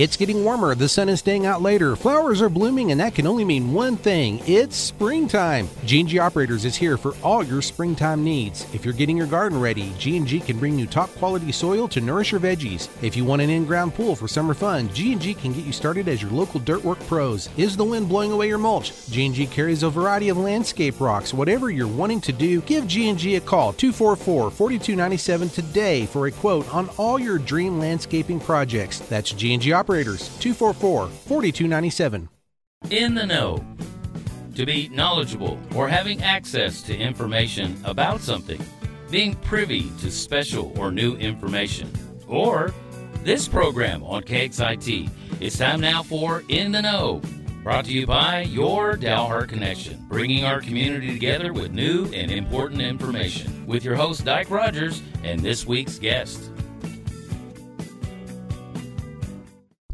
It's getting warmer, the sun is staying out later, flowers are blooming, and that can only mean one thing it's springtime. G&G Operators is here for all your springtime needs. If you're getting your garden ready, G&G can bring you top quality soil to nourish your veggies. If you want an in-ground pool for summer fun, G&G can get you started as your local dirt work pros. Is the wind blowing away your mulch? G&G carries a variety of landscape rocks. Whatever you're wanting to do, give G&G a call 244-4297 today for a quote on all your dream landscaping projects. That's G&G Operators 244 4297. In the know. To be knowledgeable or having access to information about something. Being privy to special or new information. Or this program on KXIT. It's time now for In the Know. Brought to you by your Dalhart Connection, bringing our community together with new and important information. With your host, Dyke Rogers, and this week's guest.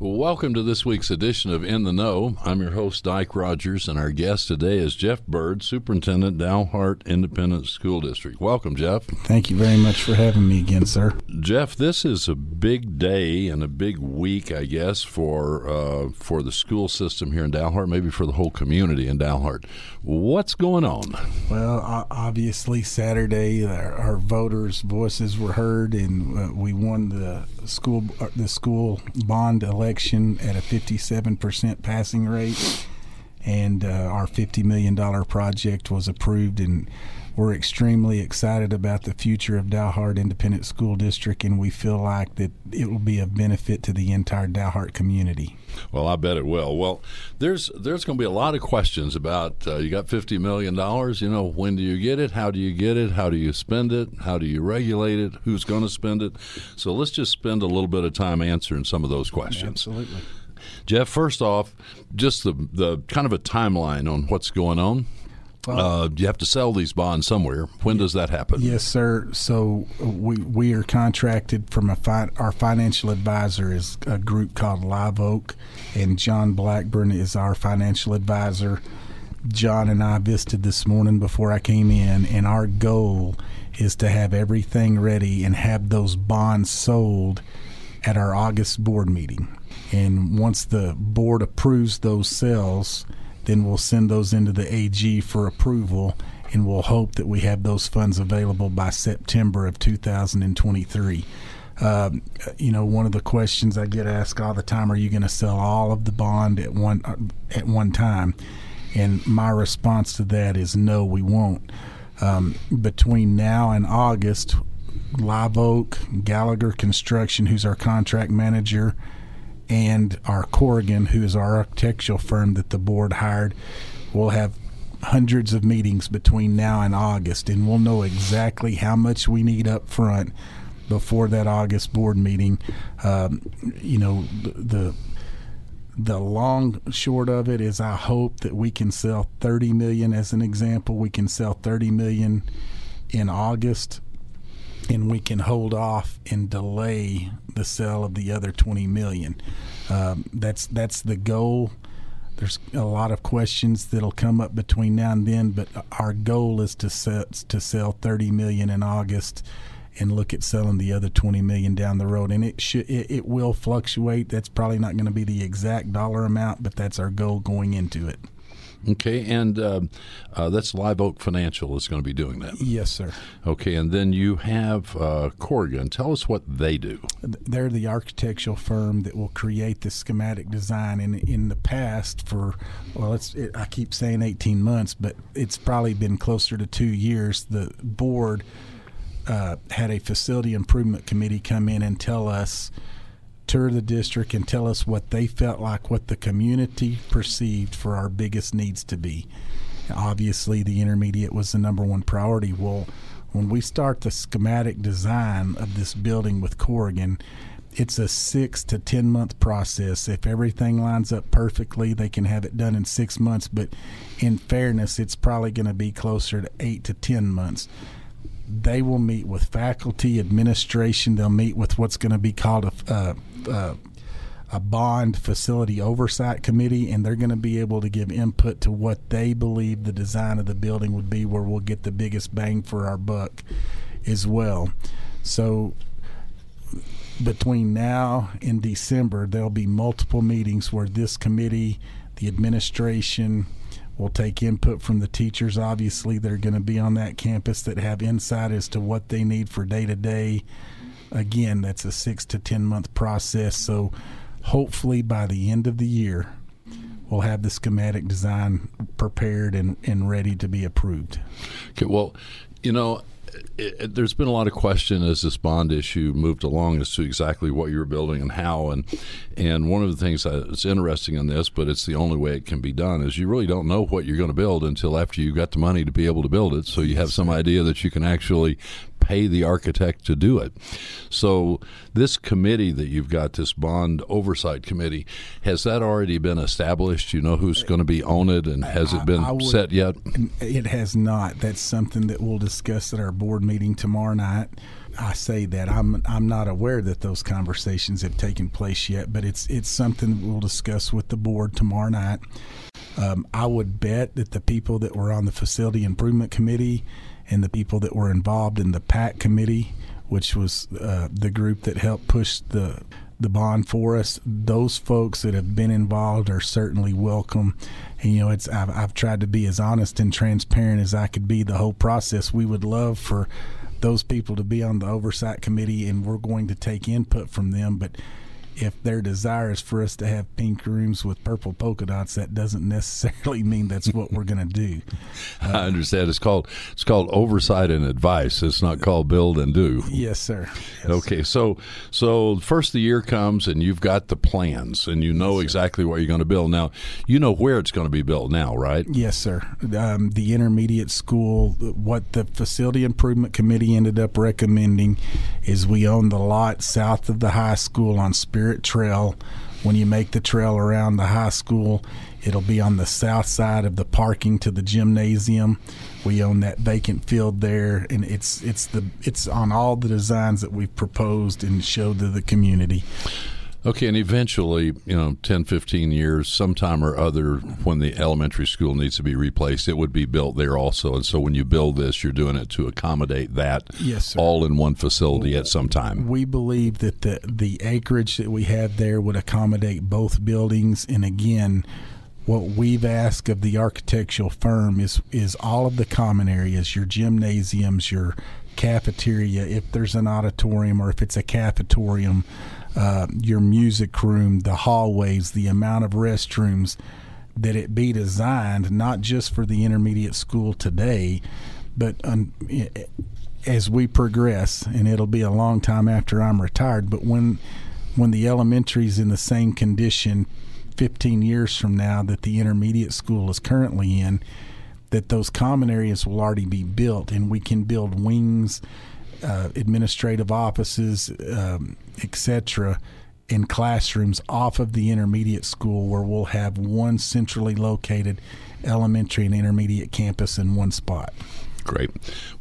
Welcome to this week's edition of In the Know. I'm your host, Dyke Rogers, and our guest today is Jeff Byrd, Superintendent, Dalhart Independent School District. Welcome, Jeff. Thank you very much for having me again, sir. Jeff, this is a big day and a big week, I guess, for uh, for the school system here in Dalhart, maybe for the whole community in Dalhart. What's going on? Well, obviously, Saturday, our, our voters' voices were heard, and uh, we won the school uh, the school bond election at a 57% passing rate, and uh, our $50 million project was approved and we're extremely excited about the future of Dalhart Independent School District, and we feel like that it will be a benefit to the entire Dalhart community. Well, I bet it will. Well, there's there's going to be a lot of questions about uh, you got fifty million dollars. You know, when do you get it? How do you get it? How do you spend it? How do you regulate it? Who's going to spend it? So let's just spend a little bit of time answering some of those questions. Absolutely. Jeff, first off, just the the kind of a timeline on what's going on. Uh, you have to sell these bonds somewhere. When does that happen? Yes, sir. So we we are contracted from a fi- our financial advisor is a group called Live Oak, and John Blackburn is our financial advisor. John and I visited this morning before I came in, and our goal is to have everything ready and have those bonds sold at our August board meeting. And once the board approves those sales then we'll send those into the AG for approval, and we'll hope that we have those funds available by September of 2023. Um, you know, one of the questions I get asked all the time: Are you going to sell all of the bond at one uh, at one time? And my response to that is no, we won't. Um, between now and August, Live Oak, Gallagher Construction, who's our contract manager, and our Corrigan, who is our architectural firm that the board hired, will have hundreds of meetings between now and August, and we'll know exactly how much we need up front before that August board meeting. Um, you know, the the long short of it is I hope that we can sell 30 million as an example. We can sell 30 million in August and we can hold off and delay the sale of the other 20 million. Um, that's that's the goal. There's a lot of questions that'll come up between now and then, but our goal is to set to sell 30 million in August and look at selling the other 20 million down the road and it should it, it will fluctuate that's probably not going to be the exact dollar amount but that's our goal going into it Okay, and uh, uh, that's Live Oak Financial is going to be doing that. Yes, sir. Okay, and then you have uh, Corrigan. Tell us what they do. They're the architectural firm that will create the schematic design. And in the past, for well, it's it, I keep saying eighteen months, but it's probably been closer to two years. The board uh, had a facility improvement committee come in and tell us tour the district and tell us what they felt like what the community perceived for our biggest needs to be. Obviously, the intermediate was the number one priority. Well, when we start the schematic design of this building with Corrigan, it's a six to ten month process. If everything lines up perfectly, they can have it done in six months. But in fairness, it's probably going to be closer to eight to ten months they will meet with faculty, administration. They'll meet with what's going to be called a, uh, uh, a bond facility oversight committee, and they're going to be able to give input to what they believe the design of the building would be, where we'll get the biggest bang for our buck as well. So between now and December, there'll be multiple meetings where this committee, the administration, will take input from the teachers. Obviously, they're going to be on that campus that have insight as to what they need for day to day. Again, that's a six to 10 month process. So, hopefully, by the end of the year, we'll have the schematic design prepared and, and ready to be approved. Okay, well, you know, it, there's been a lot of question as this bond issue moved along as to exactly what you're building and how. And and one of the things that's interesting in this, but it's the only way it can be done, is you really don't know what you're going to build until after you got the money to be able to build it. So you have some idea that you can actually pay the architect to do it. So this committee that you've got, this bond oversight committee, has that already been established? You know who's going to be on it, and has it been would, set yet? It has not. That's something that we'll discuss at our board meeting tomorrow night. I say that I'm I'm not aware that those conversations have taken place yet, but it's it's something we'll discuss with the board tomorrow night. Um, I would bet that the people that were on the facility improvement committee and the people that were involved in the PAC committee, which was uh, the group that helped push the the bond for us. Those folks that have been involved are certainly welcome. And you know, it's I've, I've tried to be as honest and transparent as I could be the whole process. We would love for those people to be on the oversight committee, and we're going to take input from them, but if their desire is for us to have pink rooms with purple polka dots, that doesn't necessarily mean that's what we're going to do. Uh, I understand. It's called it's called oversight and advice. It's not called build and do. Yes, sir. Yes. Okay, so so first the year comes and you've got the plans and you know yes, exactly what you're going to build. Now you know where it's going to be built now, right? Yes, sir. Um, the intermediate school, what the facility improvement committee ended up recommending is we own the lot south of the high school on Spirit Spirit Trail. When you make the trail around the high school, it'll be on the south side of the parking to the gymnasium. We own that vacant field there, and it's it's the it's on all the designs that we've proposed and showed to the community. Okay, and eventually, you know, 10, 15 years, sometime or other, when the elementary school needs to be replaced, it would be built there also. And so when you build this, you're doing it to accommodate that yes, sir. all in one facility at some time. We believe that the, the acreage that we have there would accommodate both buildings. And again, what we've asked of the architectural firm is is all of the common areas, your gymnasiums, your cafeteria, if there's an auditorium or if it's a cafetorium, uh, your music room, the hallways, the amount of restrooms, that it be designed not just for the intermediate school today, but um, as we progress, and it'll be a long time after I'm retired, but when when the elementary is in the same condition 15 years from now that the intermediate school is currently in, that those common areas will already be built, and we can build wings uh, administrative offices, um, etc., in classrooms off of the intermediate school where we'll have one centrally located elementary and intermediate campus in one spot. Great.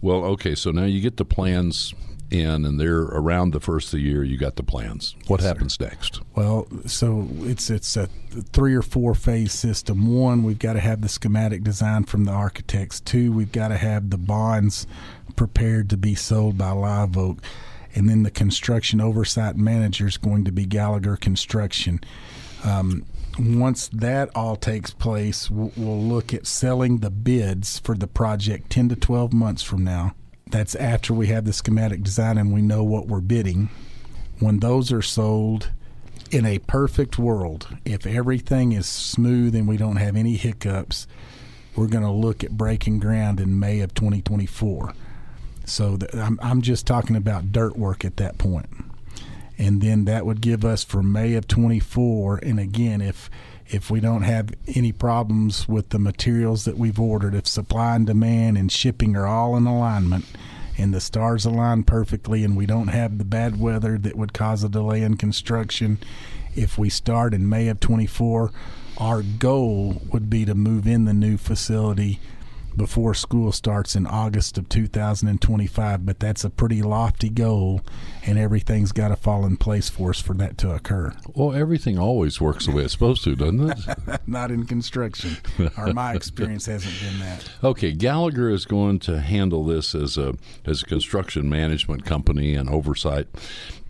Well, okay, so now you get the plans in and they're around the first of the year you got the plans what yes, happens sir. next well so it's it's a three or four phase system one we've got to have the schematic design from the architects two we've got to have the bonds prepared to be sold by Live Oak. And then the construction oversight manager is going to be Gallagher Construction. Um, once that all takes place, we'll, we'll look at selling the bids for the project 10 to 12 months from now. That's after we have the schematic design and we know what we're bidding. When those are sold, in a perfect world, if everything is smooth and we don't have any hiccups, we're going to look at breaking ground in May of 2024. So I'm, I'm just talking about dirt work at that point. And then that would give us for May of 24. And again, if if we don't have any problems with the materials that we've ordered, if supply and demand and shipping are all in alignment and the stars align perfectly and we don't have the bad weather that would cause a delay in construction, if we start in May of 24, our goal would be to move in the new facility before school starts in August of 2025, but that's a pretty lofty goal, and everything's got to fall in place for us for that to occur. Well, everything always works the way it's supposed to, doesn't it? Not in construction, or my experience hasn't been that. Okay, Gallagher is going to handle this as a as a construction management company and oversight.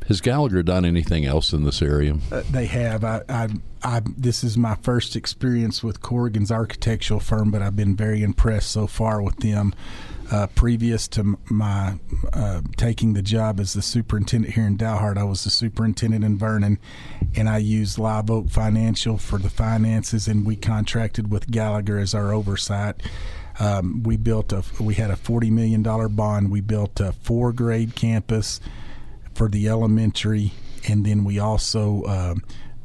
Has Gallagher done anything else in this area? Uh, they have. I, I, I, this is my first experience with Corrigan's architectural firm, but I've been very impressed so far with them. Uh, previous to my uh, taking the job as the superintendent here in Dalhart, I was the superintendent in Vernon, and I used Live Oak Financial for the finances, and we contracted with Gallagher as our oversight. Um, we built a we had a forty million dollar bond. We built a four grade campus for the elementary, and then we also uh,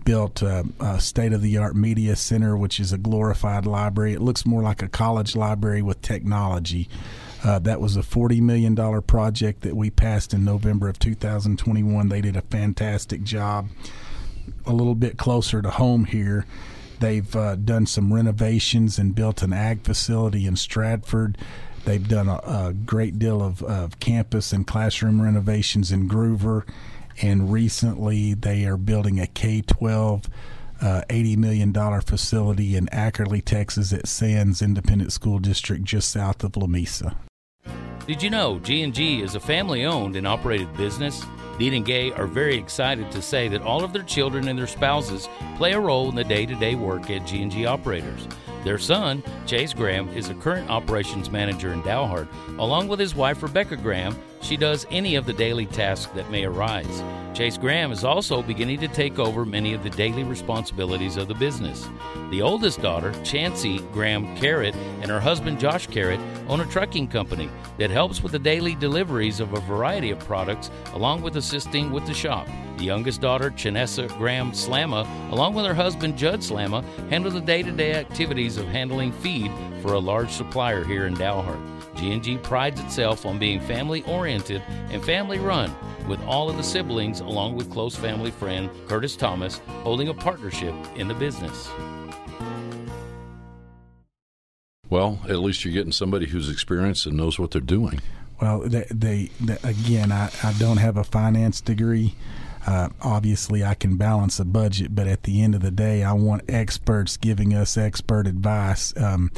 built a, a state of the art media center, which is a glorified library. It looks more like a college library with technology. Uh, that was a $40 million project that we passed in November of 2021. They did a fantastic job. A little bit closer to home here, they've uh, done some renovations and built an ag facility in Stratford. They've done a, a great deal of, of, campus and classroom renovations in Gruver. And recently, they are building a K 12 uh, $80 million facility in Ackerly, Texas at Sands Independent School District just south of Lamesa. Did you know G&G is a family-owned and operated business? Dean and Gay are very excited to say that all of their children and their spouses play a role in the day-to-day work at G&G Operators. Their son, Chase Graham, is a current operations manager in Dalhart. Along with his wife, Rebecca Graham, she does any of the daily tasks that may arise. Chase Graham is also beginning to take over many of the daily responsibilities of the business. The oldest daughter, Chancey Graham Carrot, and her husband, Josh Carrot, own a trucking company that helps with the daily deliveries of a variety of products, along with assisting with the shop. The youngest daughter, Chanessa Graham Slamma, along with her husband, Judd Slamma, handle the day to day activities of handling feed for a large supplier here in Dalhart. G&G prides itself on being family oriented and family run, with all of the siblings, along with close family friend Curtis Thomas, holding a partnership in the business. Well, at least you're getting somebody who's experienced and knows what they're doing. Well, they, they, they again, I, I don't have a finance degree. Uh, obviously, I can balance a budget, but at the end of the day, I want experts giving us expert advice. Um,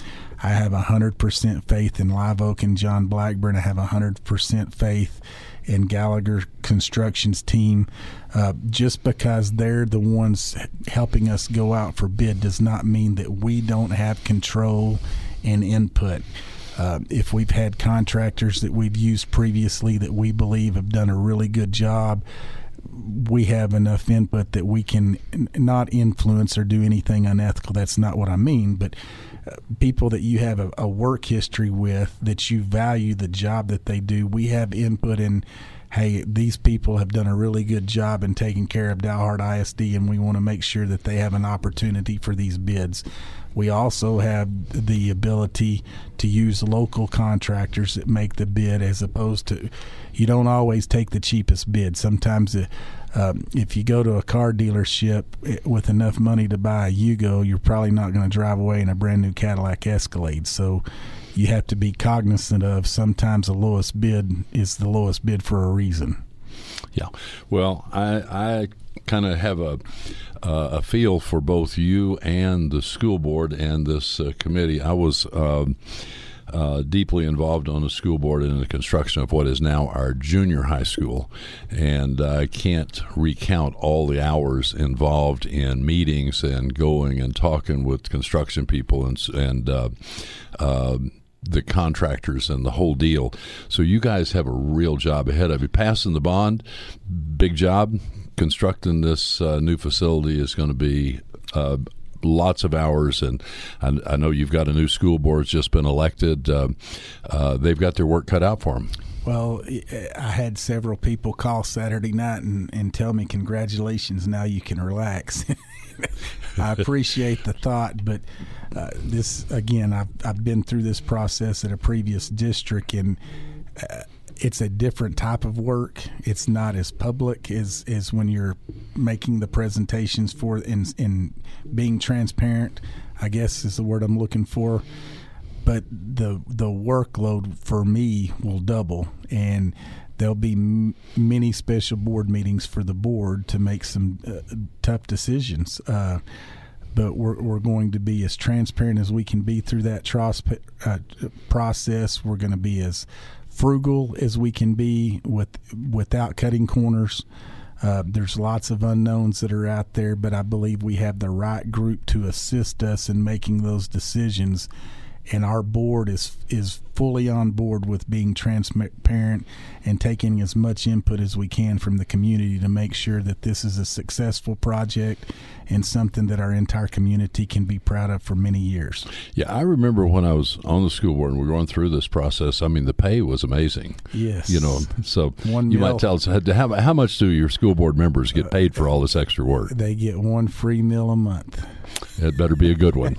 I have 100% faith in Live Oak and John Blackburn. I have 100% faith in Gallagher Construction's team. Uh, just because they're the ones helping us go out for bid does not mean that we don't have control and input. Uh, if we've had contractors that we've used previously that we believe have done a really good job, we have enough input that we can not influence or do anything unethical. That's not what I mean, but uh, people that you have a, a, work history with that you value the job that they do, we have input in. Hey, these people have done a really good job in taking care of Dalhart ISD, and we want to make sure that they have an opportunity for these bids. We also have the ability to use local contractors that make the bid as opposed to you don't always take the cheapest bid. Sometimes uh, um, if you go to a car dealership eh, with enough money to buy a Yugo, you're probably not going to drive away in a brand new Cadillac Escalade. So you have to be cognizant of sometimes the lowest bid is the lowest bid for a reason. Yeah. Well, I, I kind of have a uh, a feel for both you and the school board and this uh, committee. I was. Um, uh, deeply involved on the school board in the construction of what is now our junior high school. And I can't recount all the hours involved in meetings and going and talking with construction people and, and uh, uh, the contractors and the whole deal. So you guys have a real job ahead of you. Passing the bond, big job. Constructing this uh, new facility is going to be uh, lots of hours, and I, I, know you've got a new school board that's just been elected. Uh, uh, they've got their work cut out for them. Well, I had several people call Saturday night and, and tell me, congratulations, now you can relax. I appreciate the thought, but uh, this again, I've I've been through this process at a previous district, and uh, it's a different type of work. It's not as public as as when you're making the presentations for in in being transparent. I guess is the word I'm looking for. But the the workload for me will double, and there'll be m- many special board meetings for the board to make some uh, tough decisions. Uh, but we're, we're going to be as transparent as we can be through that tros- uh, process. We're going to be as frugal as we can be with without cutting corners. Uh, there's lots of unknowns that are out there, but I believe we have the right group to assist us in making those decisions and our board is is fully on board with being transparent and taking as much input as we can from the community to make sure that this is a successful project and something that our entire community can be proud of for many years. Yeah, I remember when I was on the school board and we were going through this process. I mean, the pay was amazing. Yes, you know. So one you mil, might tell us how, how much do your school board members get uh, paid for all this extra work? They get one free meal a month. It better be a good one.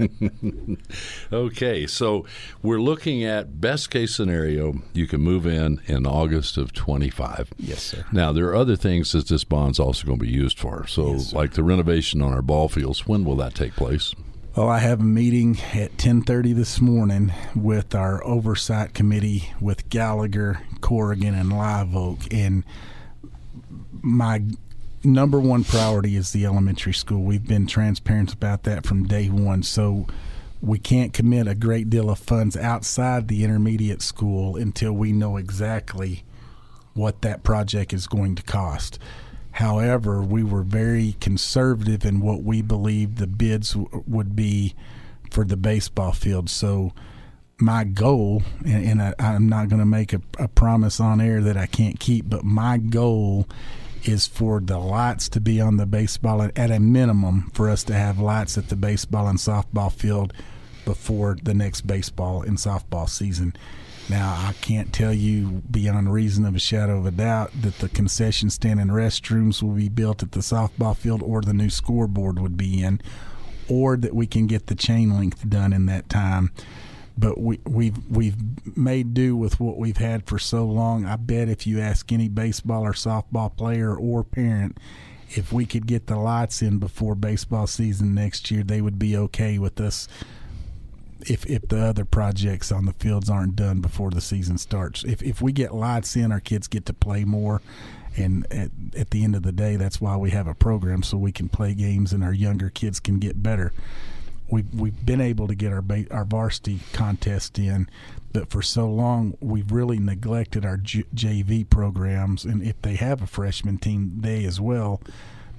okay, so we're looking at best case scenario. You can move in in August of 25. Yes, sir. Now there are other things that this bond's also going to be used for. So, yes, like the renovation on our ball fields. When will that take place? Oh, I have a meeting at 10:30 this morning with our oversight committee with Gallagher, Corrigan, and Live Oak, and my number one priority is the elementary school. We've been transparent about that from day one. So we can't commit a great deal of funds outside the intermediate school until we know exactly what that project is going to cost. However, we were very conservative in what we believed the bids w- would be for the baseball field. So, my goal, and, and I, am not going to make a, a promise on air that I can't keep, but my goal is for the lights to be on the baseball at a minimum for us to have lights at the baseball and softball field before the next baseball and softball season. Now, I can't tell you beyond reason of a shadow of a doubt that the concession stand and restrooms will be built at the softball field or the new scoreboard would be in, or that we can get the chain link done in that time but we, we've we've made do with what we've had for so long. I bet if you ask any baseball or softball player or parent, if we could get the lights in before baseball season next year, they would be okay with us. If if the other projects on the fields aren't done before the season starts, if if we get lights in, our kids get to play more. And at, at the end of the day, that's why we have a program so we can play games and our younger kids can get better we've we've been able to get our our varsity contest in, but for so long we've really neglected our J- JV programs, and if they have a freshman team, they as well,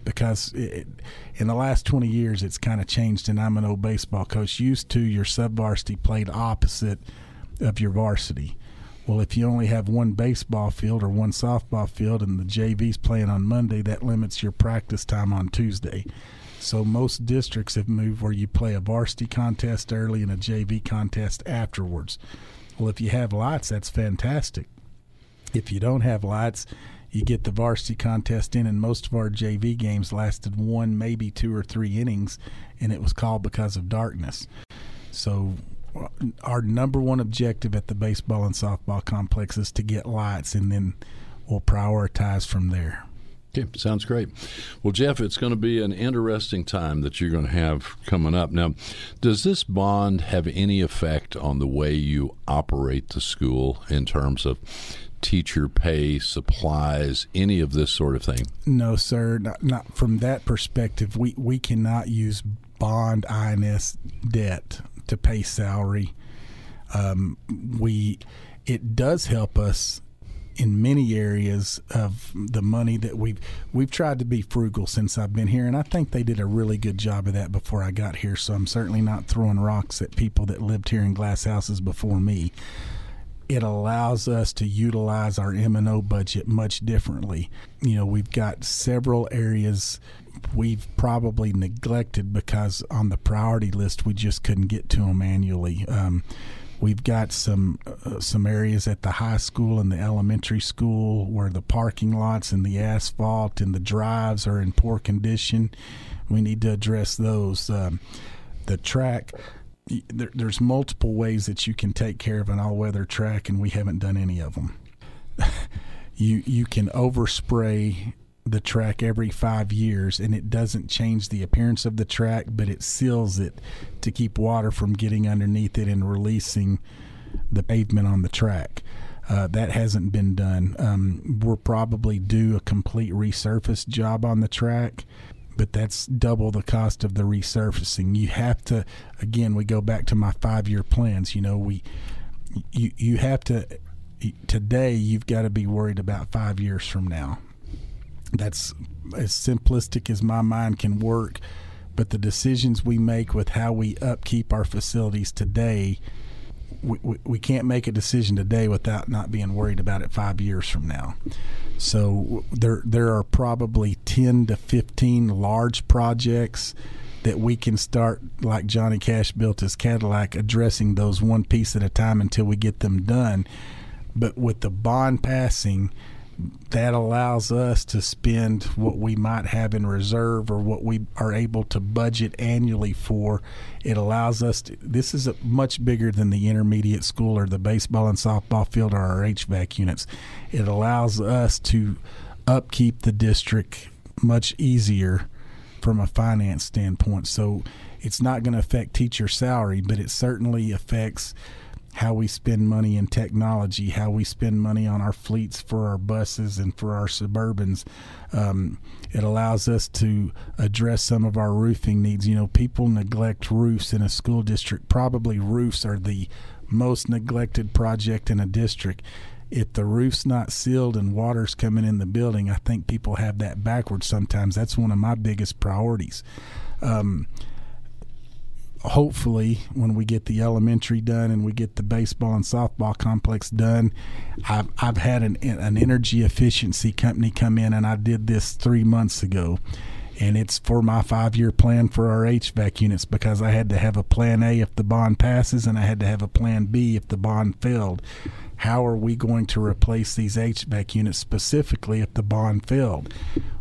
because it, in the last twenty years it's kind of changed. And I'm an old baseball coach. Used to your sub varsity played opposite of your varsity. Well, if you only have one baseball field or one softball field, and the JV's playing on Monday, that limits your practice time on Tuesday. So most districts have moved where you play a varsity contest early and a JV contest afterwards. Well, if you have lights, that's fantastic. If you don't have lights, you get the varsity contest in, and most of our JV games lasted one, maybe two or three innings, and it was called because of darkness. So, uh, our number one objective at the baseball and softball complex is to get lights, and then we'll prioritize from there. Okay, sounds great. Well, Jeff, it's going to be an interesting time that you're going to have coming up. Now, does this bond have any effect on the way you operate the school in terms of teacher pay, supplies, any of this sort of thing? No, sir. Not, not from that perspective. We we cannot use bond INS debt to pay salary. Um, we it does help us in many areas of the money that we've we've tried to be frugal since I've been here, and I think they did a really good job of that before I got here. So I'm certainly not throwing rocks at people that lived here in glass houses before me. It allows us to utilize our M and O budget much differently. You know, we've got several areas we've probably neglected because on the priority list we just couldn't get to them annually. Um, We've got some uh, some areas at the high school and the elementary school where the parking lots and the asphalt and the drives are in poor condition. We need to address those. Um, the track. There, there's multiple ways that you can take care of an all-weather track, and we haven't done any of them. you you can overspray the track every five years and it doesn't change the appearance of the track, but it seals it to keep water from getting underneath it and releasing the pavement on the track. Uh, that hasn't been done. Um, we'll probably do a complete resurface job on the track, but that's double the cost of the resurfacing. You have to, again, we go back to my five year plans. You know, we, you, you have to, today, you've got to be worried about five years from now That's as simplistic as my mind can work. But the decisions we make with how we upkeep our facilities today, we, we, we can't make a decision today without not being worried about it five years from now. So there there are probably ten to fifteen large projects that we can start like Johnny Cash built his Cadillac, addressing those one piece at a time until we get them done. But with the bond passing, that allows us to spend what we might have in reserve or what we are able to budget annually for. It allows us to, this is much bigger than the intermediate school or the baseball and softball field or our HVAC units. It allows us to upkeep the district much easier from a finance standpoint. So it's not going to affect teacher salary, but it certainly affects how we spend money in technology, how we spend money on our fleets for our buses and for our Suburbans. Um, it allows us to address some of our roofing needs. You know, people neglect roofs in a school district. Probably roofs are the most neglected project in a district. If the roof's not sealed and water's coming in the building, I think people have that backwards sometimes. That's one of my biggest priorities. Um, hopefully when we get the elementary done and we get the baseball and softball complex done i've, I've had an, an energy efficiency company come in and i did this three months ago and it's for my five year plan for our HVAC units because I had to have a plan A if the bond passes and I had to have a plan B if the bond failed. How are we going to replace these HVAC units specifically if the bond failed?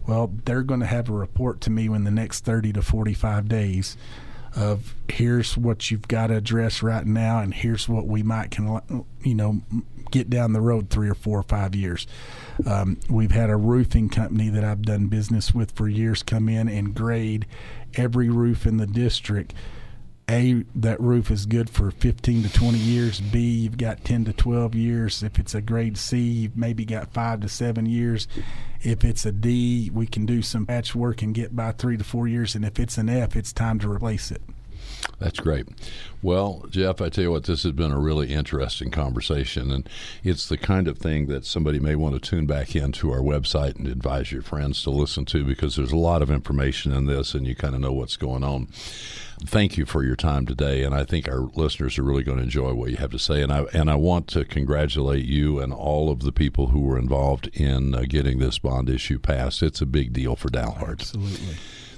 Well, they're going to have a report to me in the next 30 to 45 days of here's what you've got to address right now and here's what we might can you know get down the road three or four or five years. Um, we've had a roofing company that i've done business with for years come in and grade every roof in the district a that roof is good for 15 to 20 years. B you've got 10 to 12 years. If it's a grade c you've maybe got 5 to 7 years. If it's a d we can do some patchwork and get by 3 to 4 years. And if it's an f it's time to replace it that's great. Well, Jeff, I tell you what, this has been a really interesting conversation, and it's the kind of thing that somebody may want to tune back into our website and advise your friends to listen to because there's a lot of information in this, and you kind of know what's going on. Thank you for your time today, and I think our listeners are really going to enjoy what you have to say. And I and I want to congratulate you and all of the people who were involved in uh, getting this bond issue passed. It's a big deal for Dalhart. Absolutely.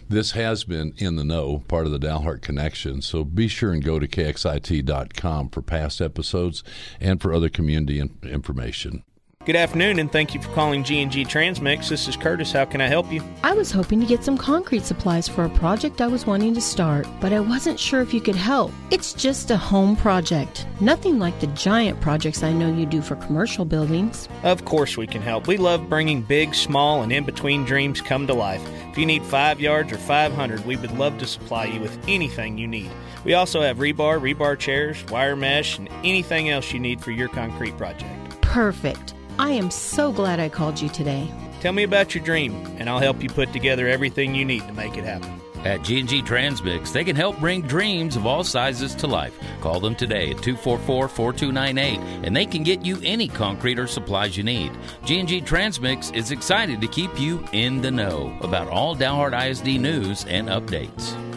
This has been In the Know, part of the Dalhart Connection. So be sure and go to kxit.com for past episodes and for other community in- information. Good afternoon, and thank you for calling G&G Transmix. This is Curtis. How can I help you? I was hoping to get some concrete supplies for a project I was wanting to start, but I wasn't sure if you could help. It's just a home project, nothing like the giant projects I know you do for commercial buildings. Of course we can help. We love bringing big, small, and in-between dreams come to life. If you need 5 yards or 500, we would love to supply you with anything you need. We also have rebar, rebar chairs, wire mesh, and anything else you need for your concrete project. Perfect. I am so glad I called you today. Tell me about your dream, and I'll help you put together everything you need to make it happen. At G&G Transmix, they can help bring dreams of all sizes to life. Call them today at 244-4298 and they can get you any concrete or supplies you need. G&G Transmix is excited to keep you in the know about all Dalhart ISD news and updates.